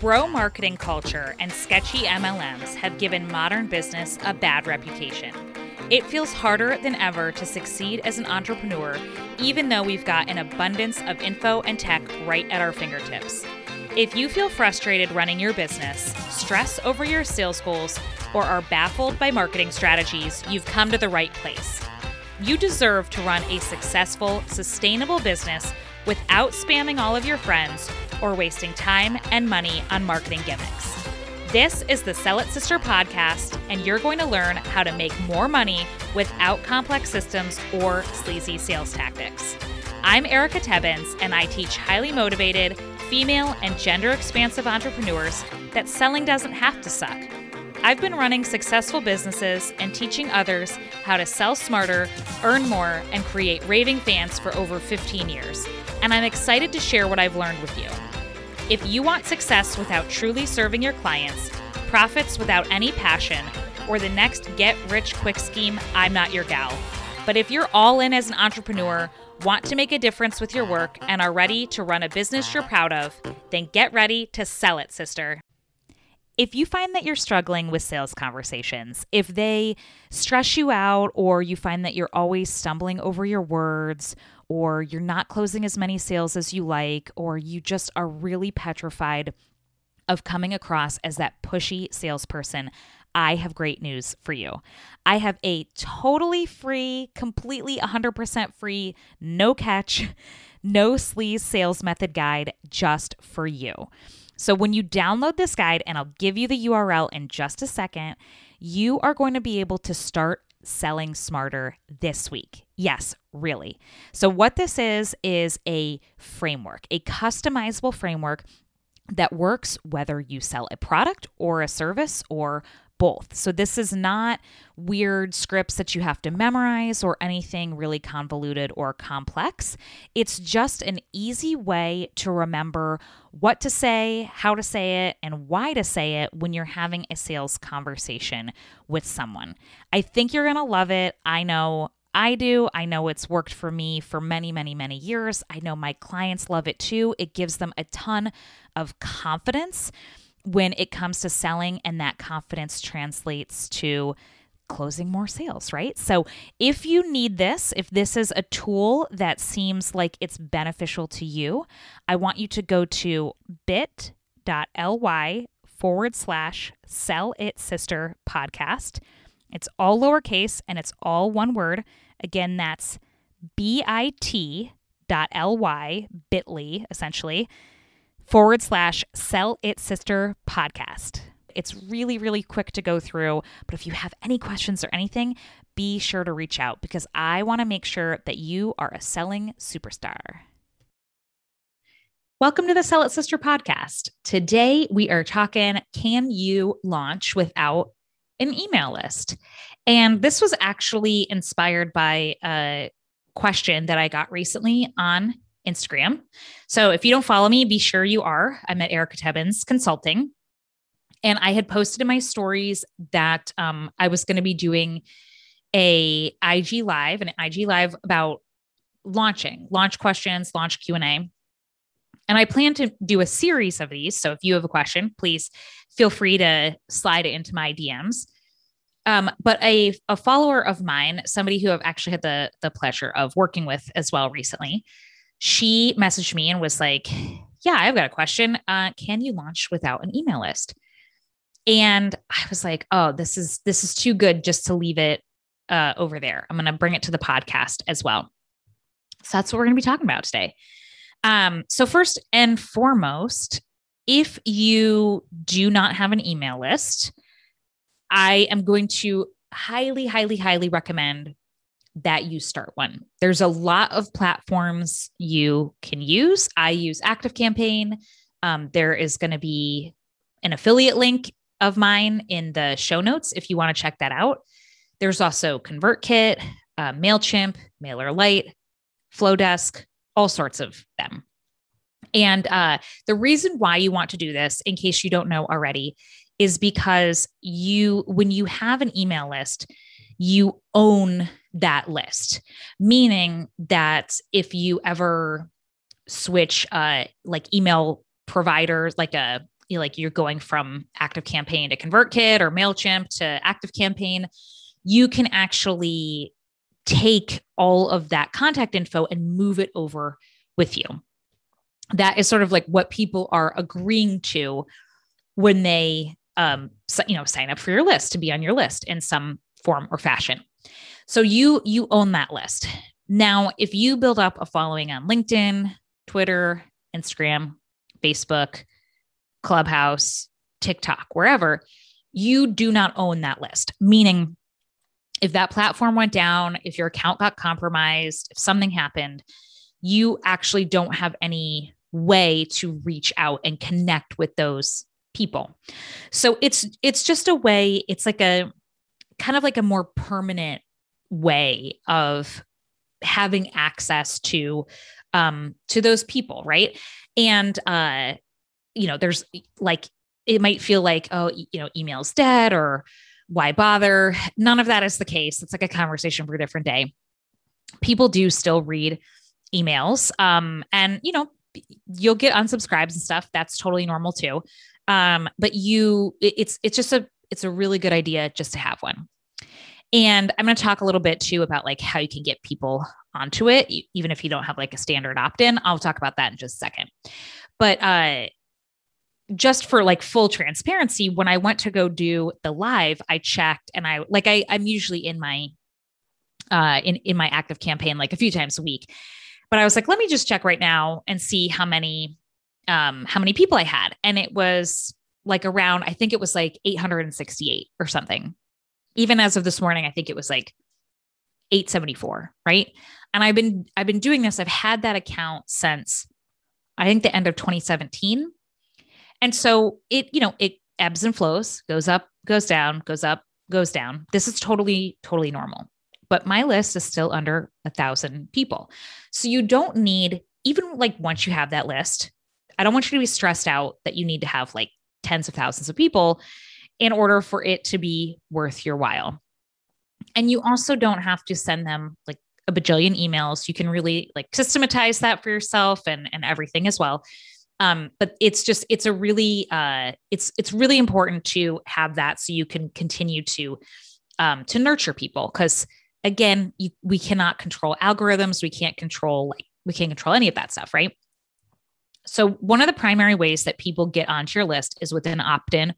Bro marketing culture and sketchy MLMs have given modern business a bad reputation. It feels harder than ever to succeed as an entrepreneur, even though we've got an abundance of info and tech right at our fingertips. If you feel frustrated running your business, stress over your sales goals, or are baffled by marketing strategies, you've come to the right place. You deserve to run a successful, sustainable business without spamming all of your friends or wasting time and money on marketing gimmicks. This is the Sell It Sister podcast, and you're going to learn how to make more money without complex systems or sleazy sales tactics. I'm Erica Tebbins, and I teach highly motivated, female, and gender expansive entrepreneurs that selling doesn't have to suck. I've been running successful businesses and teaching others how to sell smarter, earn more, and create raving fans for over 15 years. And I'm excited to share what I've learned with you. If you want success without truly serving your clients, profits without any passion, or the next get rich quick scheme, I'm not your gal. But if you're all in as an entrepreneur, want to make a difference with your work, and are ready to run a business you're proud of, then get ready to sell it, sister. If you find that you're struggling with sales conversations, if they stress you out, or you find that you're always stumbling over your words, or you're not closing as many sales as you like, or you just are really petrified of coming across as that pushy salesperson, I have great news for you. I have a totally free, completely 100% free, no catch, no sleaze sales method guide just for you. So when you download this guide, and I'll give you the URL in just a second, you are going to be able to start selling smarter this week. Yes, really. So, what this is, is a framework, a customizable framework that works whether you sell a product or a service or both. So, this is not weird scripts that you have to memorize or anything really convoluted or complex. It's just an easy way to remember what to say, how to say it, and why to say it when you're having a sales conversation with someone. I think you're going to love it. I know I do. I know it's worked for me for many, many, many years. I know my clients love it too. It gives them a ton of confidence when it comes to selling, and that confidence translates to closing more sales, right? So, if you need this, if this is a tool that seems like it's beneficial to you, I want you to go to bit.ly forward slash sell it sister podcast. It's all lowercase and it's all one word. Again, that's bit.ly, bit.ly, essentially forward slash sell it sister podcast. It's really, really quick to go through. But if you have any questions or anything, be sure to reach out because I want to make sure that you are a selling superstar. Welcome to the Sell It Sister podcast. Today we are talking can you launch without an email list? And this was actually inspired by a question that I got recently on Instagram. So if you don't follow me, be sure you are. I'm at Erica Tebbins Consulting. And I had posted in my stories that um, I was going to be doing a IG live, an IG live about launching, launch questions, launch Q&A. And I plan to do a series of these. So if you have a question, please feel free to slide it into my DMs. Um, but a, a follower of mine, somebody who I've actually had the, the pleasure of working with as well recently, she messaged me and was like, Yeah, I've got a question. Uh, can you launch without an email list? And I was like, Oh, this is this is too good just to leave it uh, over there. I'm to bring it to the podcast as well. So that's what we're to be talking about today. Um, so first and foremost, if you do not have an email list, I am going to highly, highly, highly recommend that you start one. There's a lot of platforms you can use. I use ActiveCampaign. Um, there is going to be an affiliate link of mine in the show notes if you want to check that out. There's also ConvertKit, uh, MailChimp, MailerLite, Flodesk, all sorts of them. And uh, the reason why you want to do this, in case you don't know already, is because you, when you have an email list, you own that list, meaning that if you ever switch uh, like email providers, like a like you're going from active campaign to convertkit or mailchimp to active campaign you can actually take all of that contact info and move it over with you. That is sort of like what people are agreeing to when they um you know sign up for your list to be on your list. In some form or fashion. So you you own that list. Now if you build up a following on linkedin twitter instagram facebook clubhouse tiktok wherever you do not own that list. Meaning if that platform went down if your account got compromised if something happened you actually don't have any way to reach out and connect with those people. So it's it's just a way, it's like a kind of like a more permanent way of having access to um to those people, right? And uh you know, there's like it might feel like oh, you know, email's dead or why bother? None of that is the case. It's like a conversation for a different day. People do still read emails um and you know you'll get unsubscribes and stuff. That's totally normal too. Um, but you, it, it's it's just a it's a really good idea just to have one. And I'm going to talk a little bit too about like how you can get people onto it, even if you don't have like a standard opt in. I'll talk about that in just a second. But uh, just for like full transparency, when I went to go do the live, I checked and I like I I'm usually in my uh in in my active campaign like a few times a week but I was like, let me just check right now and see how many um how many people I had. And it was like around, I think it was like 868 or something. Even as of this morning, I think it was like 874, right? And I've been I've been doing this. I've had that account since I think the end of 2017. And so it, you know, it ebbs and flows, goes up, goes down, goes up, goes down. This is totally, totally normal but my list is still under a thousand people. So you don't need, even like once you have that list, I don't want you to be stressed out that you need to have like tens of thousands of people in order for it to be worth your while. And you also don't have to send them like a bajillion emails. You can really like systematize that for yourself and and everything as well. Um, but it's just it's a really uh, it's it's really important to have that so you can continue to um, to nurture people because again, you, we cannot control algorithms. We can't control like we can't control any of that stuff, right? So one of the primary ways that people get onto your list is with an opt-in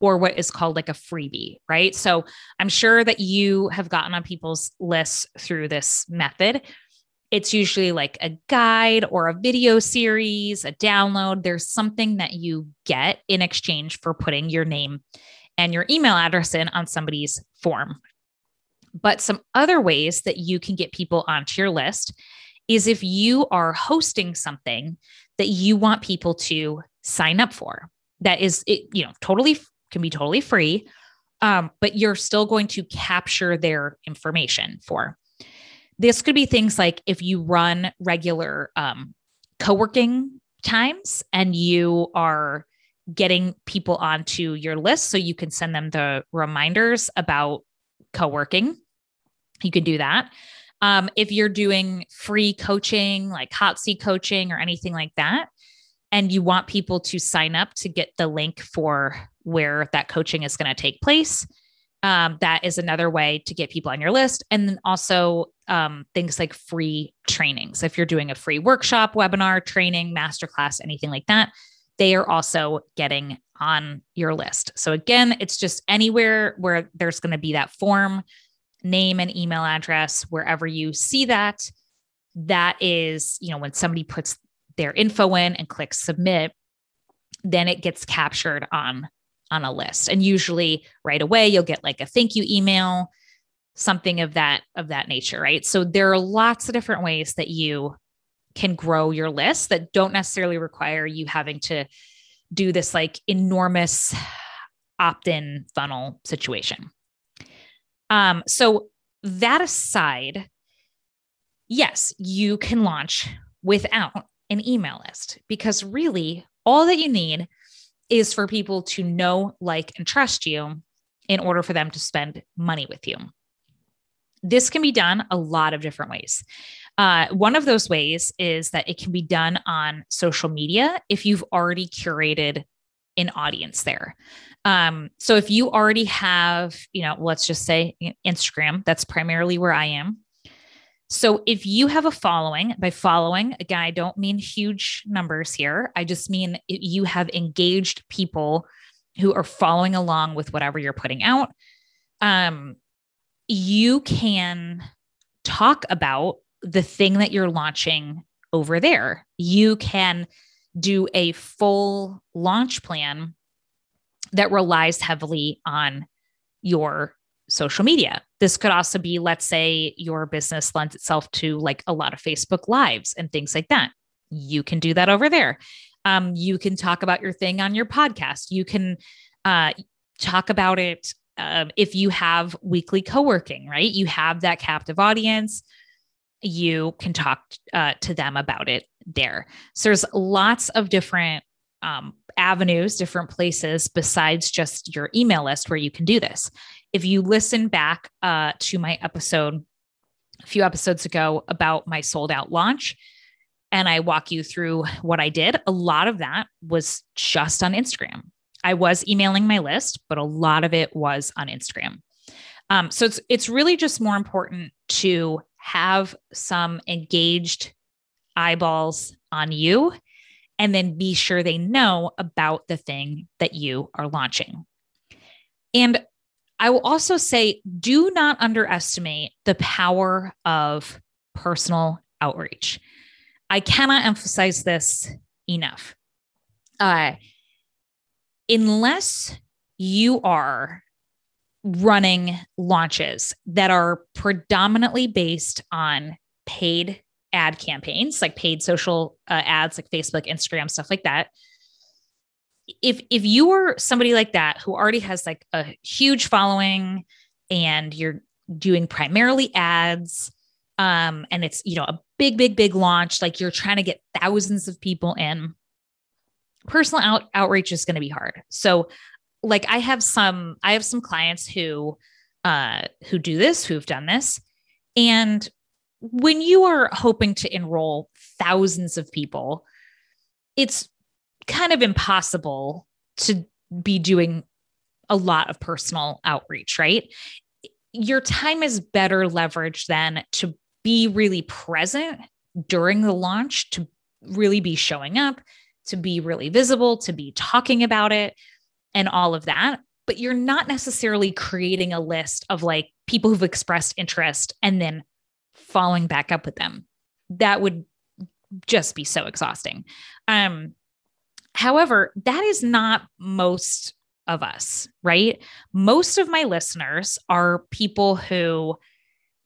or what is called like a freebie, right? So I'm sure that you have gotten on people's lists through this method. It's usually like a guide or a video series, a download. There's something that you get in exchange for putting your name and your email address in on somebody's form, but some other ways that you can get people onto your list is if you are hosting something that you want people to sign up for. That is, it, you know, totally can be totally free, um, but you're still going to capture their information for. This could be things like if you run regular um, co working times and you are getting people onto your list so you can send them the reminders about co-working you can do that um, if you're doing free coaching like hot seat coaching or anything like that and you want people to sign up to get the link for where that coaching is going to take place um, that is another way to get people on your list and then also um, things like free trainings if you're doing a free workshop webinar training masterclass anything like that they are also getting on your list. So again, it's just anywhere where there's going to be that form, name and email address, wherever you see that. That is, you know, when somebody puts their info in and clicks submit, then it gets captured on on a list. And usually right away you'll get like a thank you email, something of that of that nature, right? So there are lots of different ways that you can grow your list that don't necessarily require you having to do this like enormous opt-in funnel situation. Um, so that aside, yes, you can launch without an email list because really all that you need is for people to know, like, and trust you in order for them to spend money with you. This can be done a lot of different ways. Uh, one of those ways is that it can be done on social media if you've already curated an audience there. Um, so if you already have, you know, let's just say Instagram, that's primarily where I am. So if you have a following, by following, again, I don't mean huge numbers here. I just mean you have engaged people who are following along with whatever you're putting out. Um, you can talk about the thing that you're launching over there. You can do a full launch plan that relies heavily on your social media. This could also be, let's say, your business lends itself to like a lot of Facebook Lives and things like that. You can do that over there. Um, you can talk about your thing on your podcast. You can uh, talk about it um, if you have weekly co working, right? You have that captive audience. You can talk uh, to them about it there. So there's lots of different um, avenues, different places besides just your email list where you can do this. If you listen back uh, to my episode a few episodes ago about my sold out launch, and I walk you through what I did, a lot of that was just on Instagram. I was emailing my list, but a lot of it was on Instagram. Um, so it's it's really just more important to have some engaged eyeballs on you and then be sure they know about the thing that you are launching. And I will also say do not underestimate the power of personal outreach. I cannot emphasize this enough. Uh, unless you are running launches that are predominantly based on paid ad campaigns, like paid social uh, ads, like Facebook, Instagram, stuff like that. If if you are somebody like that who already has like a huge following and you're doing primarily ads, um, and it's you know a big, big, big launch, like you're trying to get thousands of people in, personal out, outreach is going to be hard. So, like I have some, I have some clients who uh who do this, who've done this, and when you are hoping to enroll thousands of people, it's kind of impossible to be doing a lot of personal outreach, right? Your time is better leveraged than to be really present during the launch, to really be showing up, to be really visible, to be talking about it, and all of that. But you're not necessarily creating a list of like people who've expressed interest and then following back up with them. That would just be so exhausting. Um, however, that is not most of us, right? Most of my listeners are people who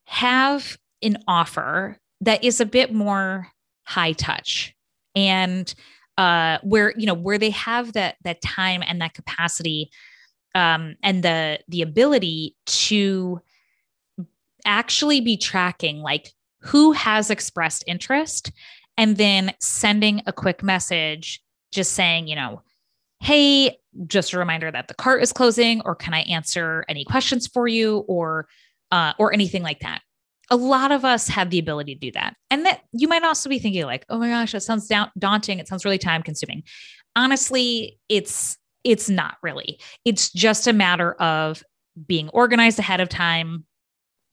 have an offer that is a bit more high touch and uh where you know where they have that that time and that capacity um and the the ability to actually be tracking like who has expressed interest and then sending a quick message just saying, you know, hey, just a reminder that the cart is closing or can I answer any questions for you or uh, or anything like that. A lot of us have the ability to do that. And that you might also be thinking like, "Oh my gosh, that sounds daunting. It sounds really time consuming." Honestly, it's it's not really. It's just a matter of being organized ahead of time,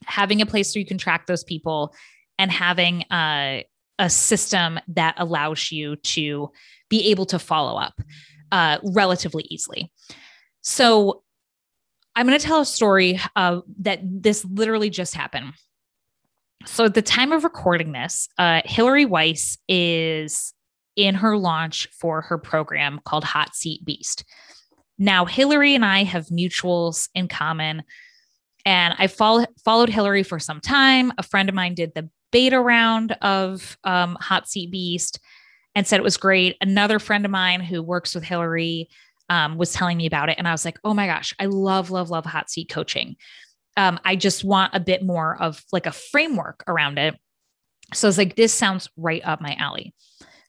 having a place where you can track those people and having a, a system that allows you to be able to follow up uh, relatively easily. So I'm going to tell a story uh, that this literally just happened. So at the time of recording this, uh, Hillary Weiss is in her launch for her program called Hot Seat Beast. Now, Hillary and I have mutuals in common. And I follow, followed Hillary for some time. A friend of mine did the beta round of um, Hot Seat Beast and said it was great. Another friend of mine who works with Hillary um, was telling me about it. And I was like, oh my gosh, I love, love, love hot seat coaching. Um, I just want a bit more of like a framework around it. So I was like, this sounds right up my alley.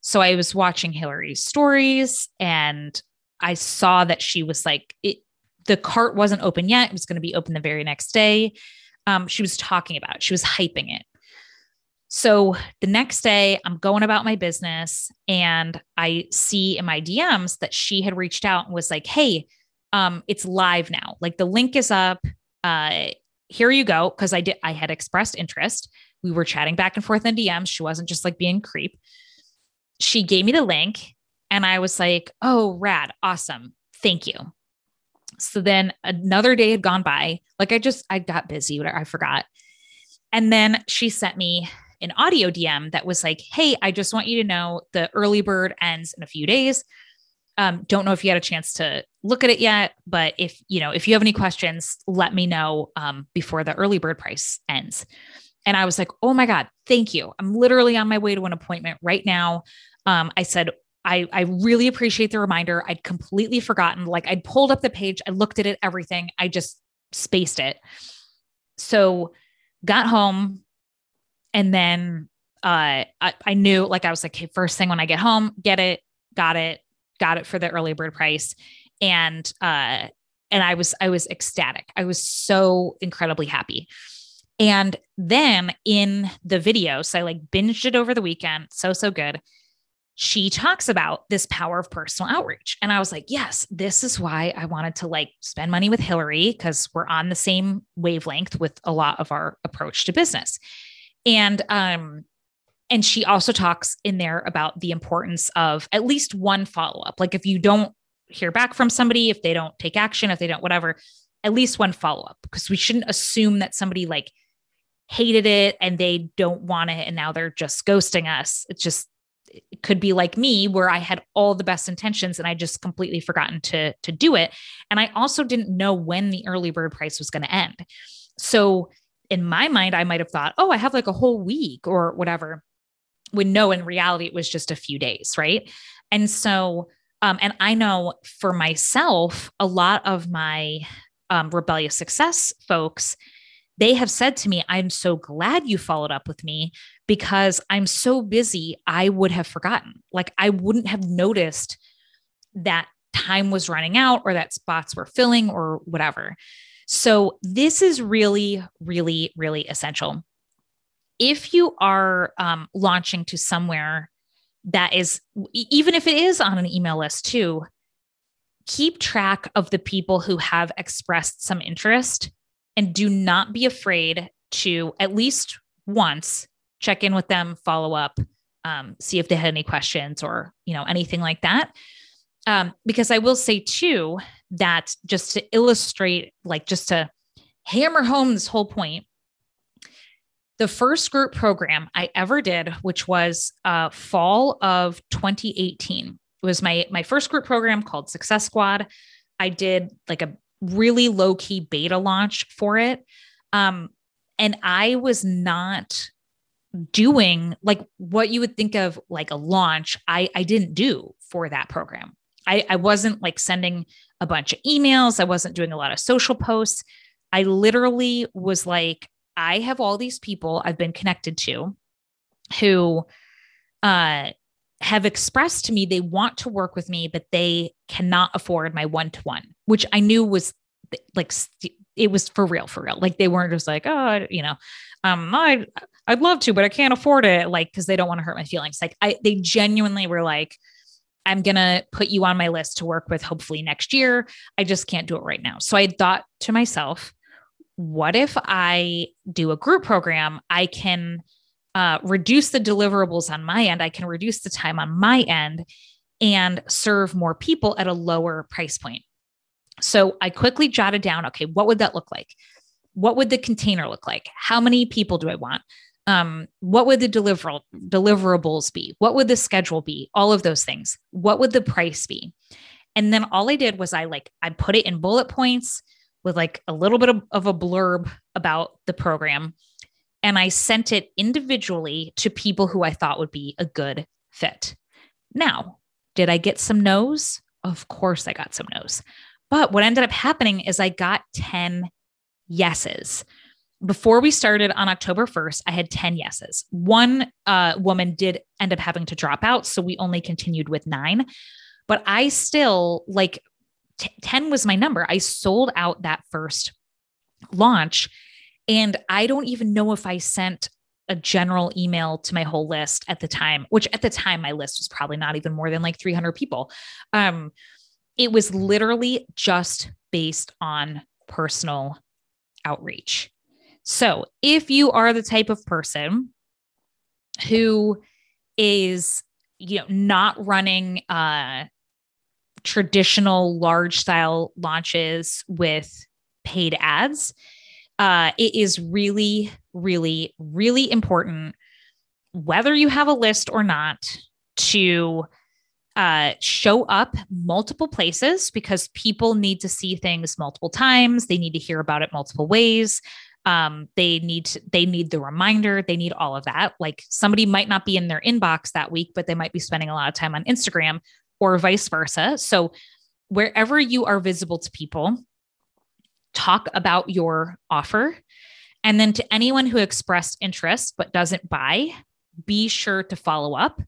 So I was watching Hillary's stories and I saw that she was like, it, the cart wasn't open yet. It was going to be open the very next day. Um, she was talking about it. She was hyping it. So the next day, I'm going about my business and I see in my DMs that she had reached out and was like, Hey, um, it's live now. Like the link is up. Uh, here you go. Cause I did, I had expressed interest. We were chatting back and forth in DMs. She wasn't just like being creep. She gave me the link and I was like, Oh, rad. Awesome. Thank you. So then another day had gone by. Like I just, I got busy, whatever, I forgot. And then she sent me an audio DM that was like, Hey, I just want you to know the early bird ends in a few days. Um, don't know if you had a chance to look at it yet, but if you know, if you have any questions, let me know um, before the early bird price ends. And I was like, oh my God, thank you. I'm literally on my way to an appointment right now. Um, I said, I, I really appreciate the reminder. I'd completely forgotten. Like I'd pulled up the page, I looked at it, everything. I just spaced it. So got home and then uh I, I knew like I was like, okay, first thing when I get home, get it, got it, got it for the early bird price. And uh and I was I was ecstatic. I was so incredibly happy. And then in the video, so I like binged it over the weekend, so so good she talks about this power of personal outreach. And I was like, yes, this is why I wanted to like spend money with Hillary because we're on the same wavelength with a lot of our approach to business. And um and she also talks in there about the importance of at least one follow-up. Like if you don't hear back from somebody, if they don't take action, if they don't whatever, at least one follow-up because we shouldn't assume that somebody like hated it and they don't want it and now they're just ghosting us. It's just could be like me where I had all the best intentions and I just completely forgotten to to do it and I also didn't know when the early bird price was going to end. So in my mind I might have thought, "Oh, I have like a whole week or whatever." When no in reality it was just a few days, right? And so um and I know for myself a lot of my um rebellious success folks they have said to me, I'm so glad you followed up with me because I'm so busy, I would have forgotten. Like I wouldn't have noticed that time was running out or that spots were filling or whatever. So, this is really, really, really essential. If you are um, launching to somewhere that is, even if it is on an email list too, keep track of the people who have expressed some interest and do not be afraid to at least once check in with them, follow up, um, see if they had any questions or you know anything like that. Um, because I will say too that just to illustrate, like just to hammer home this whole point, the first group program I ever did, which was uh, fall of 2018, it was my my first group program called Success Squad. I did like a really low key beta launch for it. Um, and I was not doing like what you would think of like a launch. I, I didn't do for that program. I, I wasn't like sending a bunch of emails. I wasn't doing a lot of social posts. I literally was like, I have all these people I've been connected to who uh, have expressed to me they want to work with me, but they cannot afford my one to one, which I knew was like it was for real, for real. Like they weren't just like, oh, you know, um, I I'd love to, but I can't afford it, like because they don't want to hurt my feelings. Like I, they genuinely were like, I'm gonna put you on my list to work with hopefully next year. I just can't do it right now. So I thought to myself, what if I do a group program? I can uh, reduce the deliverables on my end. I can reduce the time on my end and serve more people at a lower price point. So I quickly jotted down okay, what would that look like? What would the container look like? How many people do I want? Um, what would the deliver- deliverables be? What would the schedule be? All of those things. What would the price be? And then all I did was I like, I put it in bullet points with like a little bit of, of a blurb about the program and I sent it individually to people who I thought would be a good fit. Now, did I get some no's? Of course, I got some no's. But what ended up happening is I got 10 yeses. Before we started on October 1st, I had 10 yeses. One uh, woman did end up having to drop out. So we only continued with nine. But I still, like, t- 10 was my number. I sold out that first launch and I don't even know if I sent a general email to my whole list at the time, which at the time my list was probably not even more than like 300 people. Um, it was literally just based on personal outreach. So if you are the type of person who is, you know, not running uh, traditional large style launches with paid ads, uh, it is really, really, really important, whether you have a list or not, to uh, show up multiple places because people need to see things multiple times. They need to hear about it multiple ways. Um, they need to, they need the reminder. They need all of that. Like somebody might not be in their inbox that week, but they might be spending a lot of time on Instagram or vice versa. So wherever you are visible to people, talk about your offer. And then to anyone who expressed interest but doesn't buy, be sure to follow up.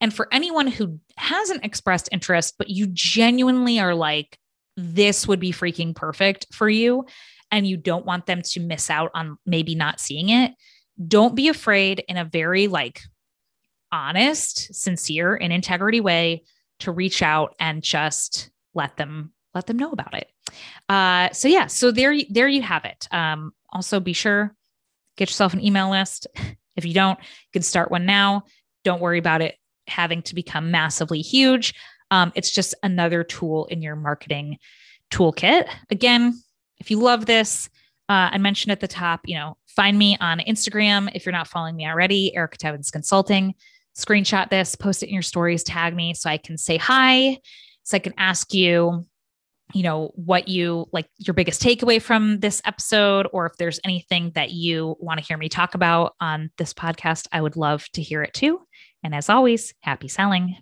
And for anyone who hasn't expressed interest, but you genuinely are like, this would be freaking perfect for you, and you don't want them to miss out on maybe not seeing it, don't be afraid in a very like honest, sincere, and integrity way to reach out and just let them let them know about it. Uh, so yeah, so there, there you have it. Um, also, be sure get yourself an email list. If you don't, you can start one now. Don't worry about it having to become massively huge. Um, it's just another tool in your marketing toolkit. Again, if you love this, uh, I mentioned at the top, you know, find me on Instagram if you're not following me already, Erica Tebbins Consulting. Screenshot this, post it in your stories, tag me so I can say hi, so I can ask you you know what you like your biggest takeaway from this episode or if there's anything that you want to hear me talk about on this podcast i would love to hear it too. And as always happy selling.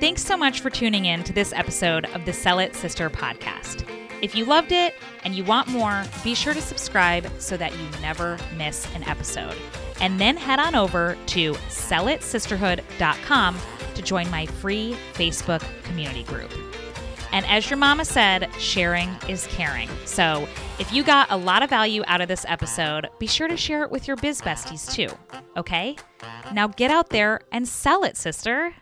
Thanks so much for tuning in to this episode of the sell it sister podcast. If you loved it and you want more be sure to subscribe so that you never miss an episode. And then head on over to sellitsisterhood.com to join my free facebook community group and as your mama said, sharing is caring. So if you got a lot of value out of this episode, be sure to share it with your biz besties too. Okay? Now get out there and sell it, sister.